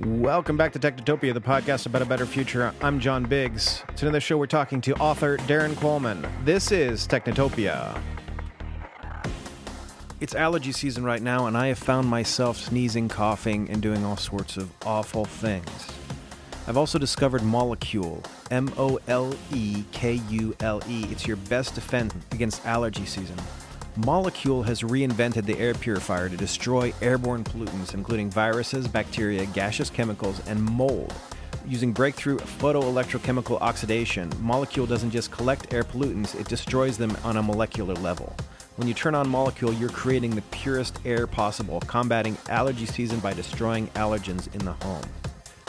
Welcome back to Technotopia, the podcast about a better future. I'm John Biggs. Today on the show, we're talking to author Darrin Qualman. This is Technotopia. It's allergy season right now, and I have found myself sneezing, coughing, and doing all sorts of awful things. I've also discovered Molekule, M O L E K U L E. It's your best defense against allergy season. Molekule has reinvented the air purifier to destroy airborne pollutants, including viruses, bacteria, gaseous chemicals, and mold. Using breakthrough photoelectrochemical oxidation, Molekule doesn't just collect air pollutants, it destroys them on a molecular level. When you turn on Molekule, you're creating the purest air possible, combating allergy season by destroying allergens in the home.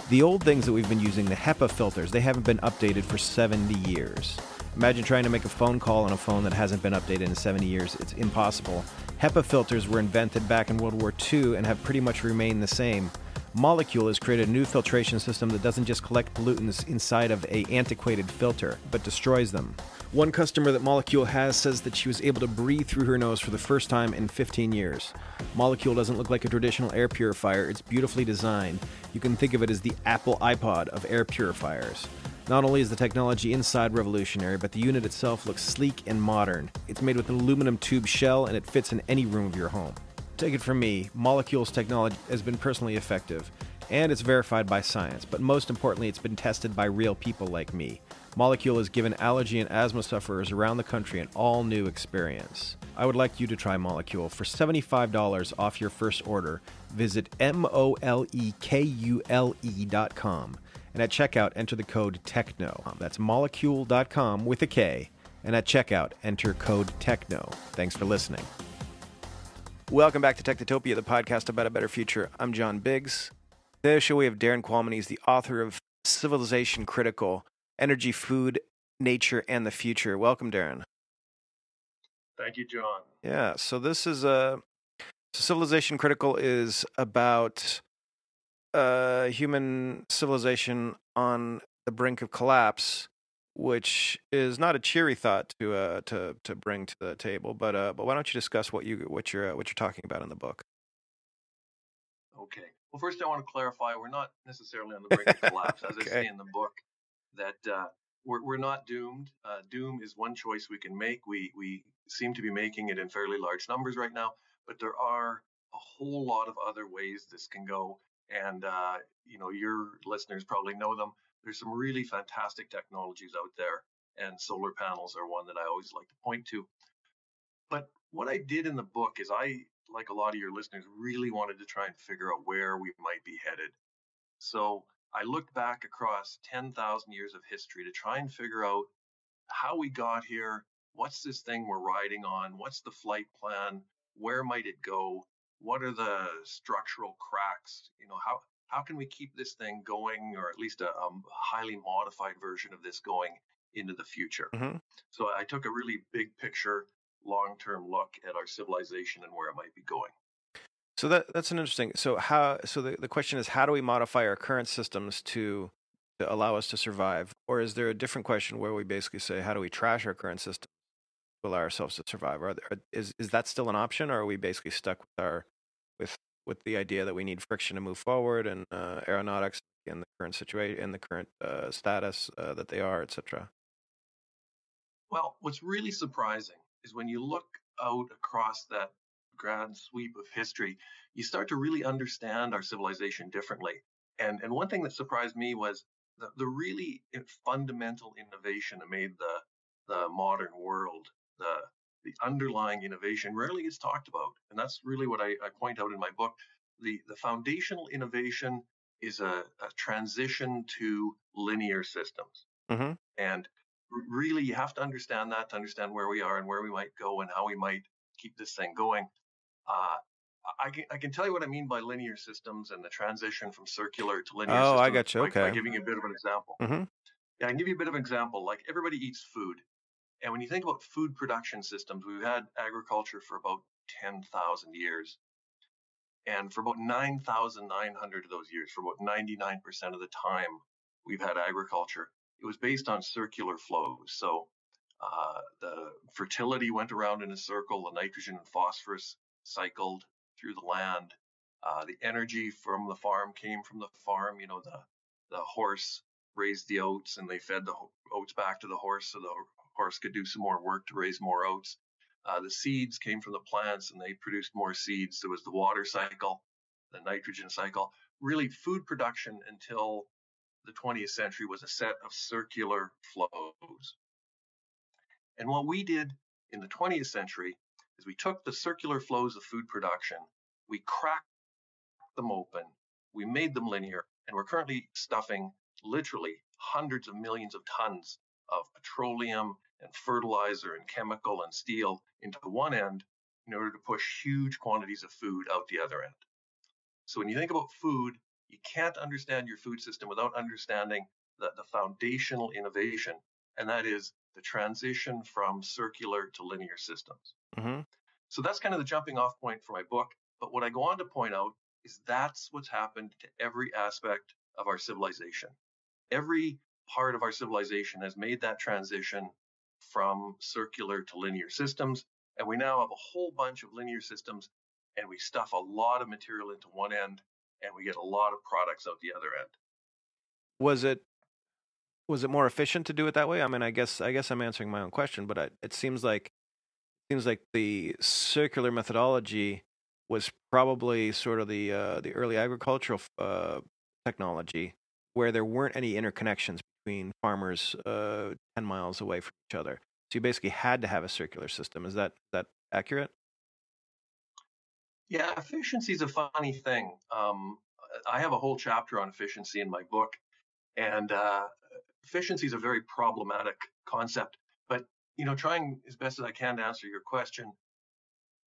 The old things that we've been using, the HEPA filters, they haven't been updated for 70 years. Imagine trying to make a phone call on a phone that hasn't been updated in 70 years. It's impossible. HEPA filters were invented back in World War II and have pretty much remained the same. Molekule has created a new filtration system that doesn't just collect pollutants inside of a antiquated filter, but destroys them. One customer that Molekule has says that she was able to breathe through her nose for the first time in 15 years. Molekule doesn't look like a traditional air purifier, it's beautifully designed. You can think of it as the Apple iPod of air purifiers. Not only is the technology inside revolutionary, but the unit itself looks sleek and modern. It's made with an aluminum tube shell and it fits in any room of your home. Take it from me, Molekules technology has been personally effective, and it's verified by science, but most importantly, it's been tested by real people like me. Molekule has given allergy and asthma sufferers around the country an all new experience. I would like you to try Molekule. For $75 off your first order, visit M O L E K U L E.com. And at checkout, enter the code TECHNO. That's molekule.com with a K. And at checkout, enter code TECHNO. Thanks for listening. Welcome back to Technotopia, the podcast about a better future. I'm John Biggs. Today, show we have Darrin Qualman. He's the author of Civilization Critical Energy, Food, Nature, and the Future. Welcome, Darren. Thank you, John. Yeah, so this is a so Civilization Critical is about uh, human civilization on the brink of collapse, which is not a cheery thought to uh, to to bring to the table. But uh, but why don't you discuss what you what you're uh, what you're talking about in the book? Okay. Well, first I want to clarify we're not necessarily on the brink of collapse, as Okay. I say in the book. That uh, we're we're not doomed. Uh, doom is one choice we can make. We we seem to be making it in fairly large numbers right now, but there are a whole lot of other ways this can go. And uh, you know, your listeners probably know them. There's some really fantastic technologies out there, and solar panels are one that I always like to point to. But what I did in the book is I, like a lot of your listeners, really wanted to try and figure out where we might be headed. So I looked back across 10,000 years of history to try and figure out how we got here. What's this thing we're riding on? What's the flight plan? Where might it go? What are the structural cracks? You know, how how can we keep this thing going, or at least a, a highly modified version of this going into the future? Mhm. So I took a really big picture, long-term look at our civilization and where it might be going. So that that's an interesting. So how? So the, the question is, how do we modify our current systems to to allow us to survive, or is there a different question where we basically say, how do we trash our current system allow ourselves to survive? Are there, is is that still an option, or are we basically stuck with our with with the idea that we need friction to move forward and uh, aeronautics in the current situation, in the current uh, status uh, that they are, etc. Well, what's really surprising is when you look out across that grand sweep of history, you start to really understand our civilization differently. And and one thing that surprised me was the, the really fundamental innovation that made the the modern world, the the underlying innovation rarely gets talked about. And that's really what I, I point out in my book. The the foundational innovation is a, a transition to linear systems. Mm-hmm. And really, you have to understand that to understand where we are and where we might go and how we might keep this thing going. Uh, I can, I can tell you what I mean by linear systems and the transition from circular to linear Oh, systems I got you. by, by giving you a bit of an example. Mm-hmm. Yeah, I can give you a bit of an example. Like everybody eats food. And when you think about food production systems, we've had agriculture for about 10,000 years. And for about 9,900 of those years, for about 99% of the time we've had agriculture, it was based on circular flows. So uh, the fertility went around in a circle, the nitrogen and phosphorus cycled through the land. Uh, the energy from the farm came from the farm. You know, the the horse raised the oats and they fed the oats back to the horse so the horse could do some more work to raise more oats. Uh, the seeds came from the plants and they produced more seeds. There was the water cycle, the nitrogen cycle. Really, food production until the 20th century was a set of circular flows. And what we did in the 20th century is we took the circular flows of food production, we cracked them open, we made them linear, and we're currently stuffing literally hundreds of millions of tons of petroleum and fertilizer and chemical and steel into one end in order to push huge quantities of food out the other end. So when you think about food, you can't understand your food system without understanding the, the foundational innovation, and that is the transition from circular to linear systems. Mm-hmm. So that's kind of the jumping off point for my book. But what I go on to point out is that's what's happened to every aspect of our civilization. Every part of our civilization has made that transition from circular to linear systems. And we now have a whole bunch of linear systems, and we stuff a lot of material into one end, and we get a lot of products out the other end. Was it was it more efficient to do it that way? I mean, I guess I guess I'm answering my own question, but I, it seems like seems like the circular methodology was probably sort of the uh, the early agricultural uh, technology where there weren't any interconnections between farmers uh, ten miles away from each other. So you basically had to have a circular system. Is that that accurate? Yeah, efficiency is a funny thing. Um, I have a whole chapter on efficiency in my book, and uh, efficiency is a very problematic concept. But you know, trying as best as I can to answer your question,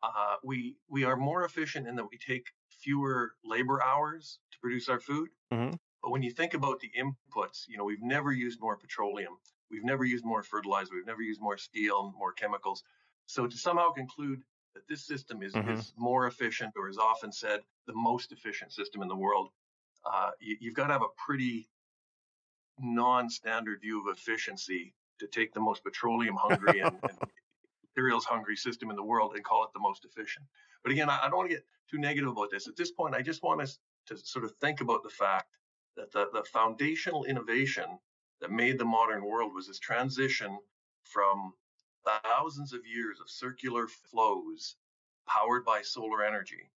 uh, we we are more efficient in that we take fewer labor hours to produce our food. Mm-hmm. But when you think about the inputs, you know, we've never used more petroleum, we've never used more fertilizer, we've never used more steel, more chemicals. So to somehow conclude that this system is, mm-hmm. is more efficient, or is often said the most efficient system in the world, uh, you, you've got to have a pretty non-standard view of efficiency to take the most petroleum hungry and, and materials hungry system in the world and call it the most efficient. But again, I, I don't want to get too negative about this. At this point, I just want us to sort of think about the fact that the, the foundational innovation that made the modern world was this transition from thousands of years of circular flows powered by solar energy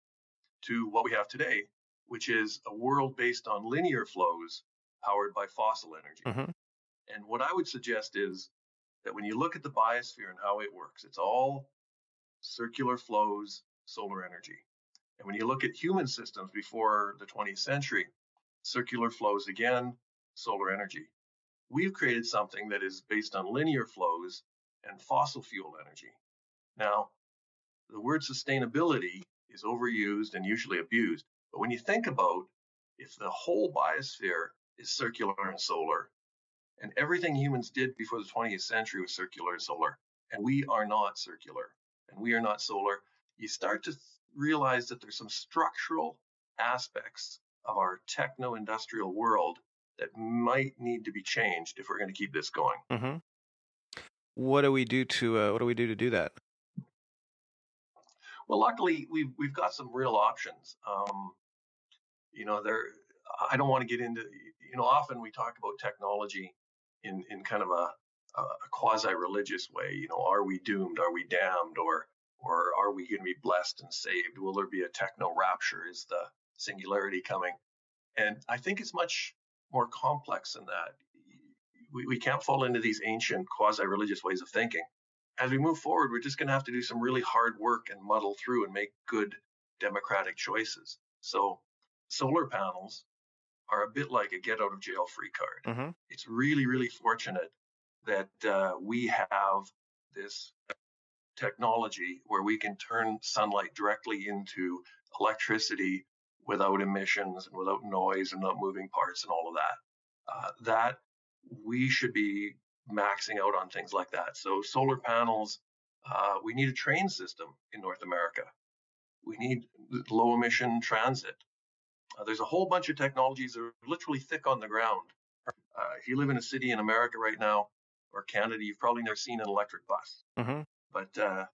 to what we have today, which is a world based on linear flows powered by fossil energy. Mm-hmm. And what I would suggest is that when you look at the biosphere and how it works, it's all circular flows, solar energy. And when you look at human systems before the 20th century, circular flows again, solar energy. We've created something that is based on linear flows and fossil fuel energy. Now, the word sustainability is overused and usually abused. But when you think about if the whole biosphere is circular and solar, and everything humans did before the 20th century was circular and solar, and we are not circular and we are not solar, you start to realize that there's some structural aspects of our techno industrial world that might need to be changed if we're going to keep this going. Mm-hmm. What do we do to uh, what do we do to do that? Well, luckily we've we've got some real options. Um, you know, there. I don't want to get into. You know, often we talk about technology in in kind of a, a quasi religious way. You know, are we doomed? Are we damned? Or or are we going to be blessed and saved? Will there be a techno rapture? Is the singularity coming? And I think it's much more complex than that. We, we can't fall into these ancient quasi religious ways of thinking. As we move forward, we're just going to have to do some really hard work and muddle through and make good democratic choices. So, solar panels are a bit like a get out of jail free card. Mm-hmm. It's really, really fortunate that uh, we have this technology where we can turn sunlight directly into electricity without emissions and without noise and not moving parts and all of that. Uh, that we should be maxing out on things like that. So solar panels, uh, we need a train system in North America. We need low emission transit. Uh, there's a whole bunch of technologies that are literally thick on the ground. Uh, if you live in a city in America right now or Canada, you've probably never seen an electric bus. Mm-hmm. But uh,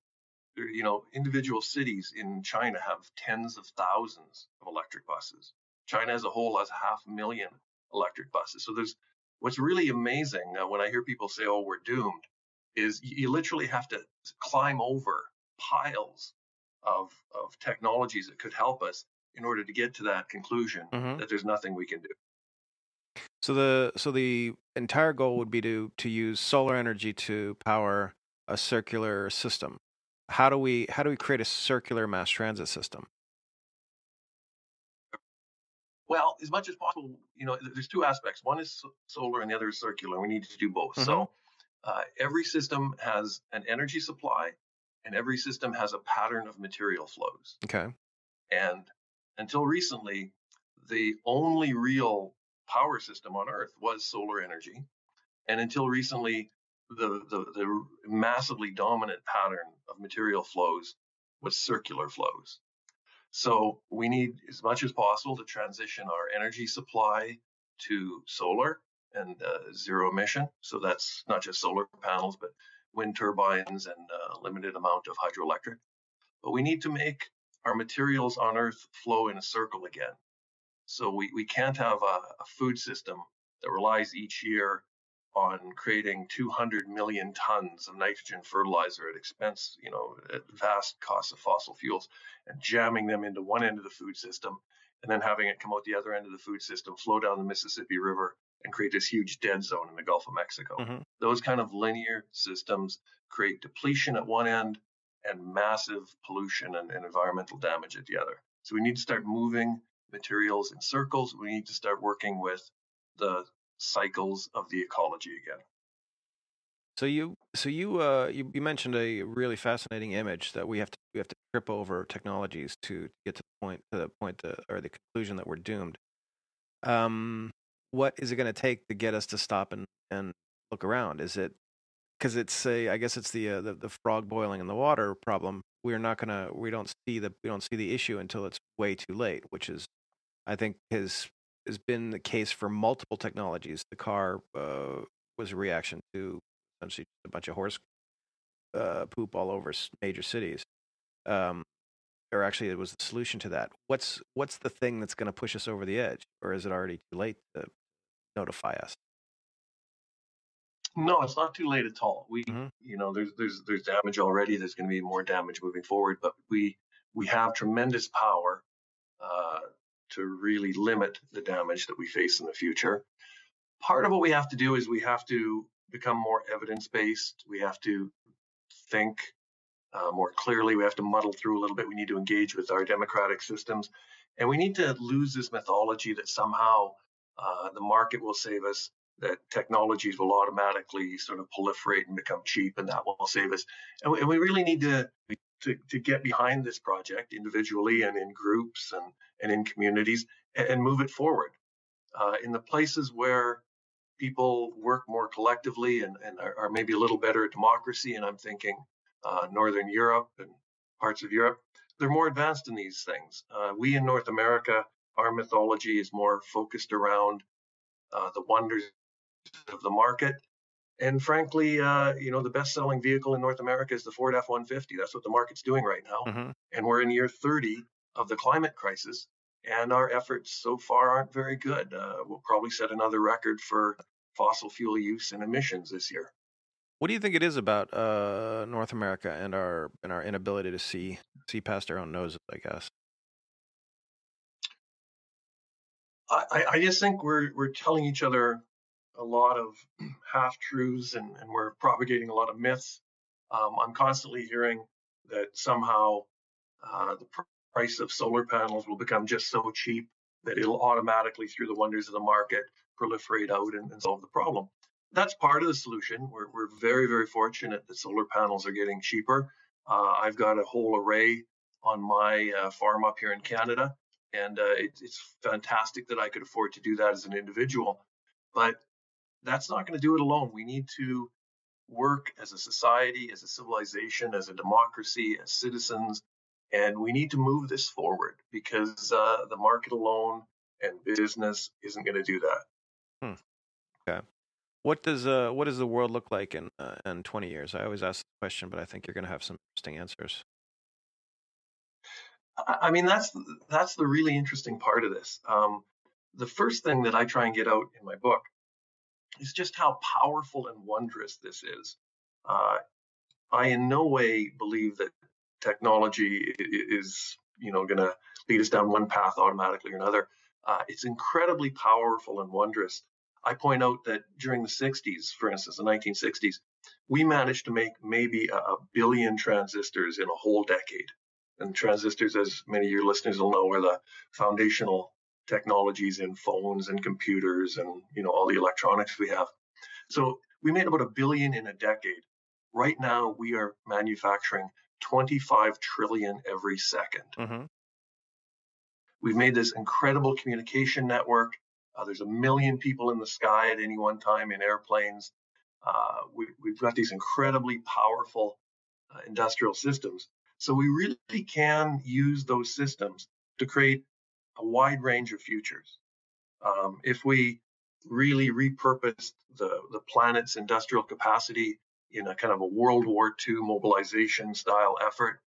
you know, individual cities in China have tens of thousands of electric buses. China as a whole has half a million electric buses. So there's what's really amazing uh, when I hear people say, "Oh, we're doomed," is you literally have to climb over piles of of technologies that could help us in order to get to that conclusion mm-hmm. that there's nothing we can do. So the so the entire goal would be to to use solar energy to power a circular system. How do we how do we create a circular mass transit system? Well, as much as possible, you know, there's two aspects. One is solar, and the other is circular. We need to do both. Mm-hmm. So uh, every system has an energy supply, and every system has a pattern of material flows. Okay. And until recently, the only real power system on Earth was solar energy. And until recently, the, the, the massively dominant pattern of material flows was circular flows. So we need as much as possible to transition our energy supply to solar and uh, zero emission. So that's not just solar panels, but wind turbines and a uh, limited amount of hydroelectric. But we need to make our materials on Earth flow in a circle again. So we, we can't have a, a food system that relies each year on creating 200 million tons of nitrogen fertilizer at expense, you know, at vast costs of fossil fuels, and jamming them into one end of the food system, and then having it come out the other end of the food system, flow down the Mississippi River, and create this huge dead zone in the Gulf of Mexico. Mm-hmm. Those kind of linear systems create depletion at one end and massive pollution and, and environmental damage at the other. So we need to start moving materials in circles. We need to start working with the cycles of the ecology again. So you, so you, uh, you, you mentioned a really fascinating image that we have to we have to trip over technologies to get to the point to the point to, or the conclusion that we're doomed. Um, what is it going to take to get us to stop and and look around? Is it because it's a, I guess it's the, uh, the the frog boiling in the water problem. We're not gonna, we don't see the, we don't see the issue until it's way too late, which is I think has has been the case for multiple technologies. The car uh, was a reaction to essentially a bunch of horse uh, poop all over major cities, um, or actually, it was the solution to that. What's what's the thing that's going to push us over the edge, or is it already too late to notify us? No, it's not too late at all. We, mm-hmm. you know, there's there's there's damage already. There's going to be more damage moving forward, but we we have tremendous power uh, to really limit the damage that we face in the future. Part of what we have to do is we have to become more evidence based. We have to think uh, more clearly. We have to muddle through a little bit. We need to engage with our democratic systems. And we need to lose this mythology that somehow uh, the market will save us, that technologies will automatically sort of proliferate and become cheap, and that will save us. And we, and we really need to to, to get behind this project individually and in groups and, and in communities and, and move it forward. Uh, in the places where people work more collectively and, and are, are, maybe a little better at democracy, and I'm thinking uh, Northern Europe and parts of Europe, they're more advanced in these things. Uh, we in North America, our mythology is more focused around uh, the wonders of the market and frankly, uh, you know, the best-selling vehicle in North America is the Ford F-150. That's what the market's doing right now. Mm-hmm. And we're in year 30 of the climate crisis, and our efforts so far aren't very good. Uh, we'll probably set another record for fossil fuel use and emissions this year. What do you think it is about uh, North America and our and our inability to see see past our own noses? I guess. I, I just think we're we're telling each other a lot of half truths and, and, we're propagating a lot of myths. Um, I'm constantly hearing that somehow uh, the pr- price of solar panels will become just so cheap that it'll automatically, through the wonders of the market, proliferate out and, and solve the problem. That's part of the solution. We're, we're, very, very fortunate that solar panels are getting cheaper. Uh, I've got a whole array on my uh, farm up here in Canada, and uh, it, it's fantastic that I could afford to do that as an individual. But that's not going to do it alone. We need to work as a society, as a civilization, as a democracy, as citizens, and we need to move this forward because uh, the market alone and business isn't going to do that. Hmm. Okay. What does uh what does the world look like in uh, in 20 years? I always ask the question, but I think you're going to have some interesting answers. I mean, that's that's the really interesting part of this. Um, the first thing that I try and get out in my book is just how powerful and wondrous this is. Uh, I in no way believe that technology is, you know, going to lead us down one path automatically or another. Uh, it's incredibly powerful and wondrous. I point out that during the 60s, for instance, the 1960s, we managed to make maybe a billion transistors in a whole decade. And transistors, as many of your listeners will know, are the foundational technologies in phones and computers and you know all the electronics we have. So we made about a billion in a decade. Right now, we are manufacturing 25 trillion every 2nd Mm-hmm. We've made this incredible communication network. Uh, there's a million people in the sky at any one time in airplanes. Uh, we, have got these incredibly powerful uh, industrial systems. So we really can use those systems to create a wide range of futures. Um, if we really repurposed the, the planet's industrial capacity in a kind of a World War II mobilization style effort,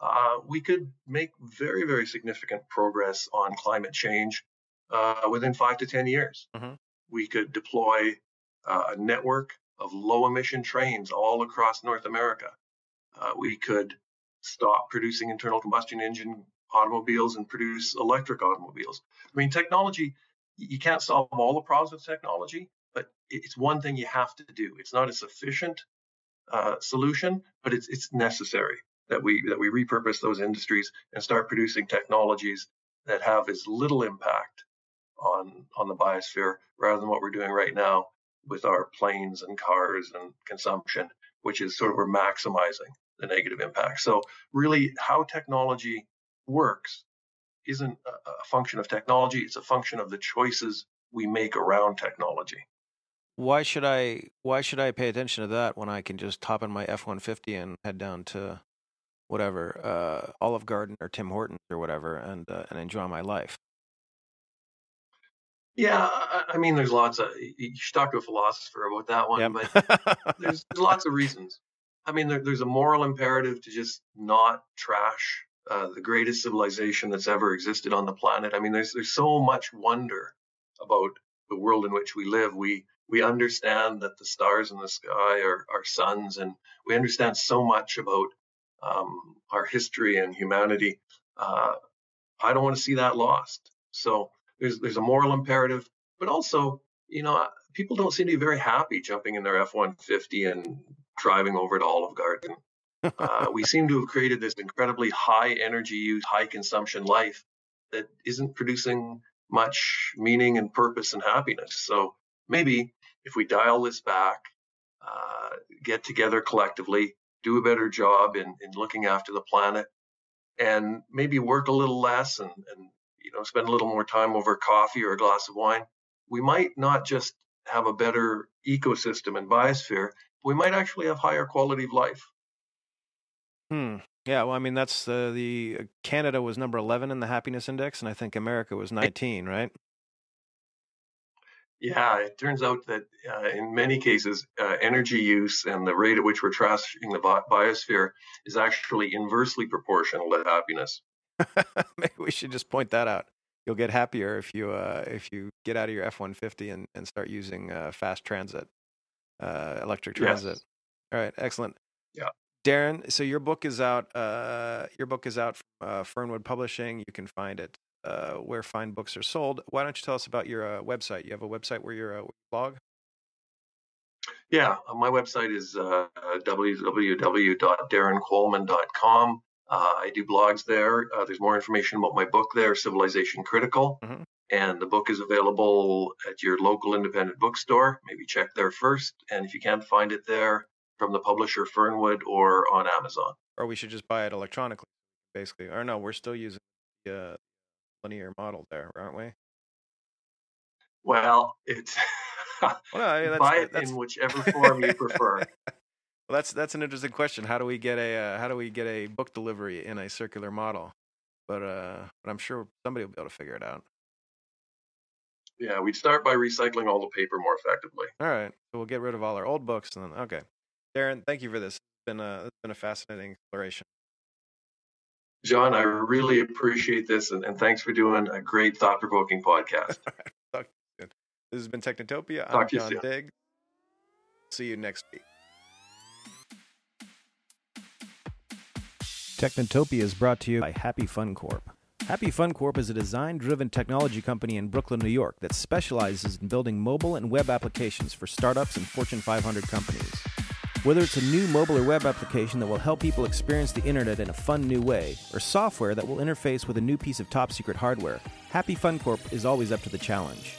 uh, we could make very, very significant progress on climate change uh, within five to 10 years. Mm-hmm. We could deploy uh, a network of low emission trains all across North America. Uh, we could stop producing internal combustion engine automobiles and produce electric automobiles. I mean, technology, you can't solve all the problems with technology, but it's one thing you have to do. It's not a sufficient uh, solution, but it's it's necessary that we that we repurpose those industries and start producing technologies that have as little impact on on the biosphere rather than what we're doing right now with our planes and cars and consumption, which is sort of we're maximizing the negative impact. So really, how technology works isn't a function of technology; it's a function of the choices we make around technology. Why should I why should I pay attention to that when I can just hop in my F one fifty and head down to whatever uh, Olive Garden or Tim Hortons or whatever and uh, and enjoy my life? Yeah, I, mean, there's lots of you should talk to a philosopher about that one, Yep. but there's, there's lots of reasons. I mean, there, there's a moral imperative to just not trash uh, the greatest civilization that's ever existed on the planet. I mean, there's there's so much wonder about the world in which we live. We we understand that the stars in the sky are our suns, and we understand so much about um, our history and humanity. Uh, I don't want to see that lost. So there's there's a moral imperative, but also, you know, people don't seem to be very happy jumping in their F-150 and driving over to Olive Garden. Uh, we seem to have created this incredibly high energy use, high consumption life that isn't producing much meaning and purpose and happiness. So maybe if we dial this back, uh, get together collectively, do a better job in, in looking after the planet, and maybe work a little less and, and you know spend a little more time over coffee or a glass of wine, we might not just have a better ecosystem and biosphere, we might actually have higher quality of life. Hmm. Yeah. Well, I mean, that's uh, the uh, Canada was number eleven in the happiness index, and I think America was nineteen, right? Yeah, it turns out that uh, in many cases, uh, energy use and the rate at which we're trashing the bi- biosphere is actually inversely proportional to happiness. Maybe we should just point that out. You'll get happier if you uh, if you get out of your F one fifty and and start using uh, fast transit, uh, electric transit. Yes. All right, excellent. Yeah. Darrin, so your book is out. Uh, your book is out from uh, Fernwood Publishing. You can find it uh, where fine books are sold. Why don't you tell us about your uh, website? You have a website where you're a blog. Yeah, uh, my website is uh, www.darrinqualman.com. Uh, I do blogs there. Uh, there's more information about my book there, Civilization Critical. Mhm. And the book is available at your local independent bookstore. Maybe check there first. And if you can't find it there, from the publisher Fernwood or on Amazon. Or we should just buy it electronically, basically. Or no, we're still using the uh, linear model there, aren't we? Well, it's Well, no, that's, buy it that's, in whichever form you prefer. Well, that's that's an interesting question. How do we get a uh, how do we get a book delivery in a circular model? But uh, but I'm sure somebody will be able to figure it out. yeah, we'd start by recycling all the paper more effectively. All right. So we'll get rid of all our old books and then okay. Darrin, thank you for this. It's been a it's been a fascinating exploration. John, I really appreciate this and, and thanks for doing a great thought provoking podcast. Talk to you soon. This has been Technotopia. Talk I'm to you John soon. Digg. See you next week. Technotopia is brought to you by Happy Fun Corp. Happy Fun Corp is a design driven technology company in Brooklyn, New York that specializes in building mobile and web applications for startups and Fortune 500 companies. Whether it's a new mobile or web application that will help people experience the internet in a fun new way, or software that will interface with a new piece of top secret hardware, Happy Fun Corp is always up to the challenge.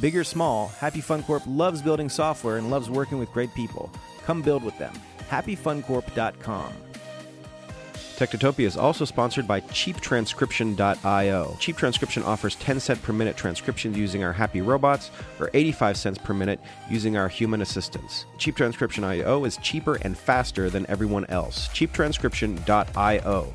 Big or small, Happy Fun Corp loves building software and loves working with great people. Come build with them. HappyFunCorp.com. Technotopia is also sponsored by CheapTranscription.io. Cheap Transcription offers 10 cent per minute transcriptions using our happy robots, or 85 cents per minute using our human assistants. CheapTranscription.io is cheaper and faster than everyone else. CheapTranscription.io.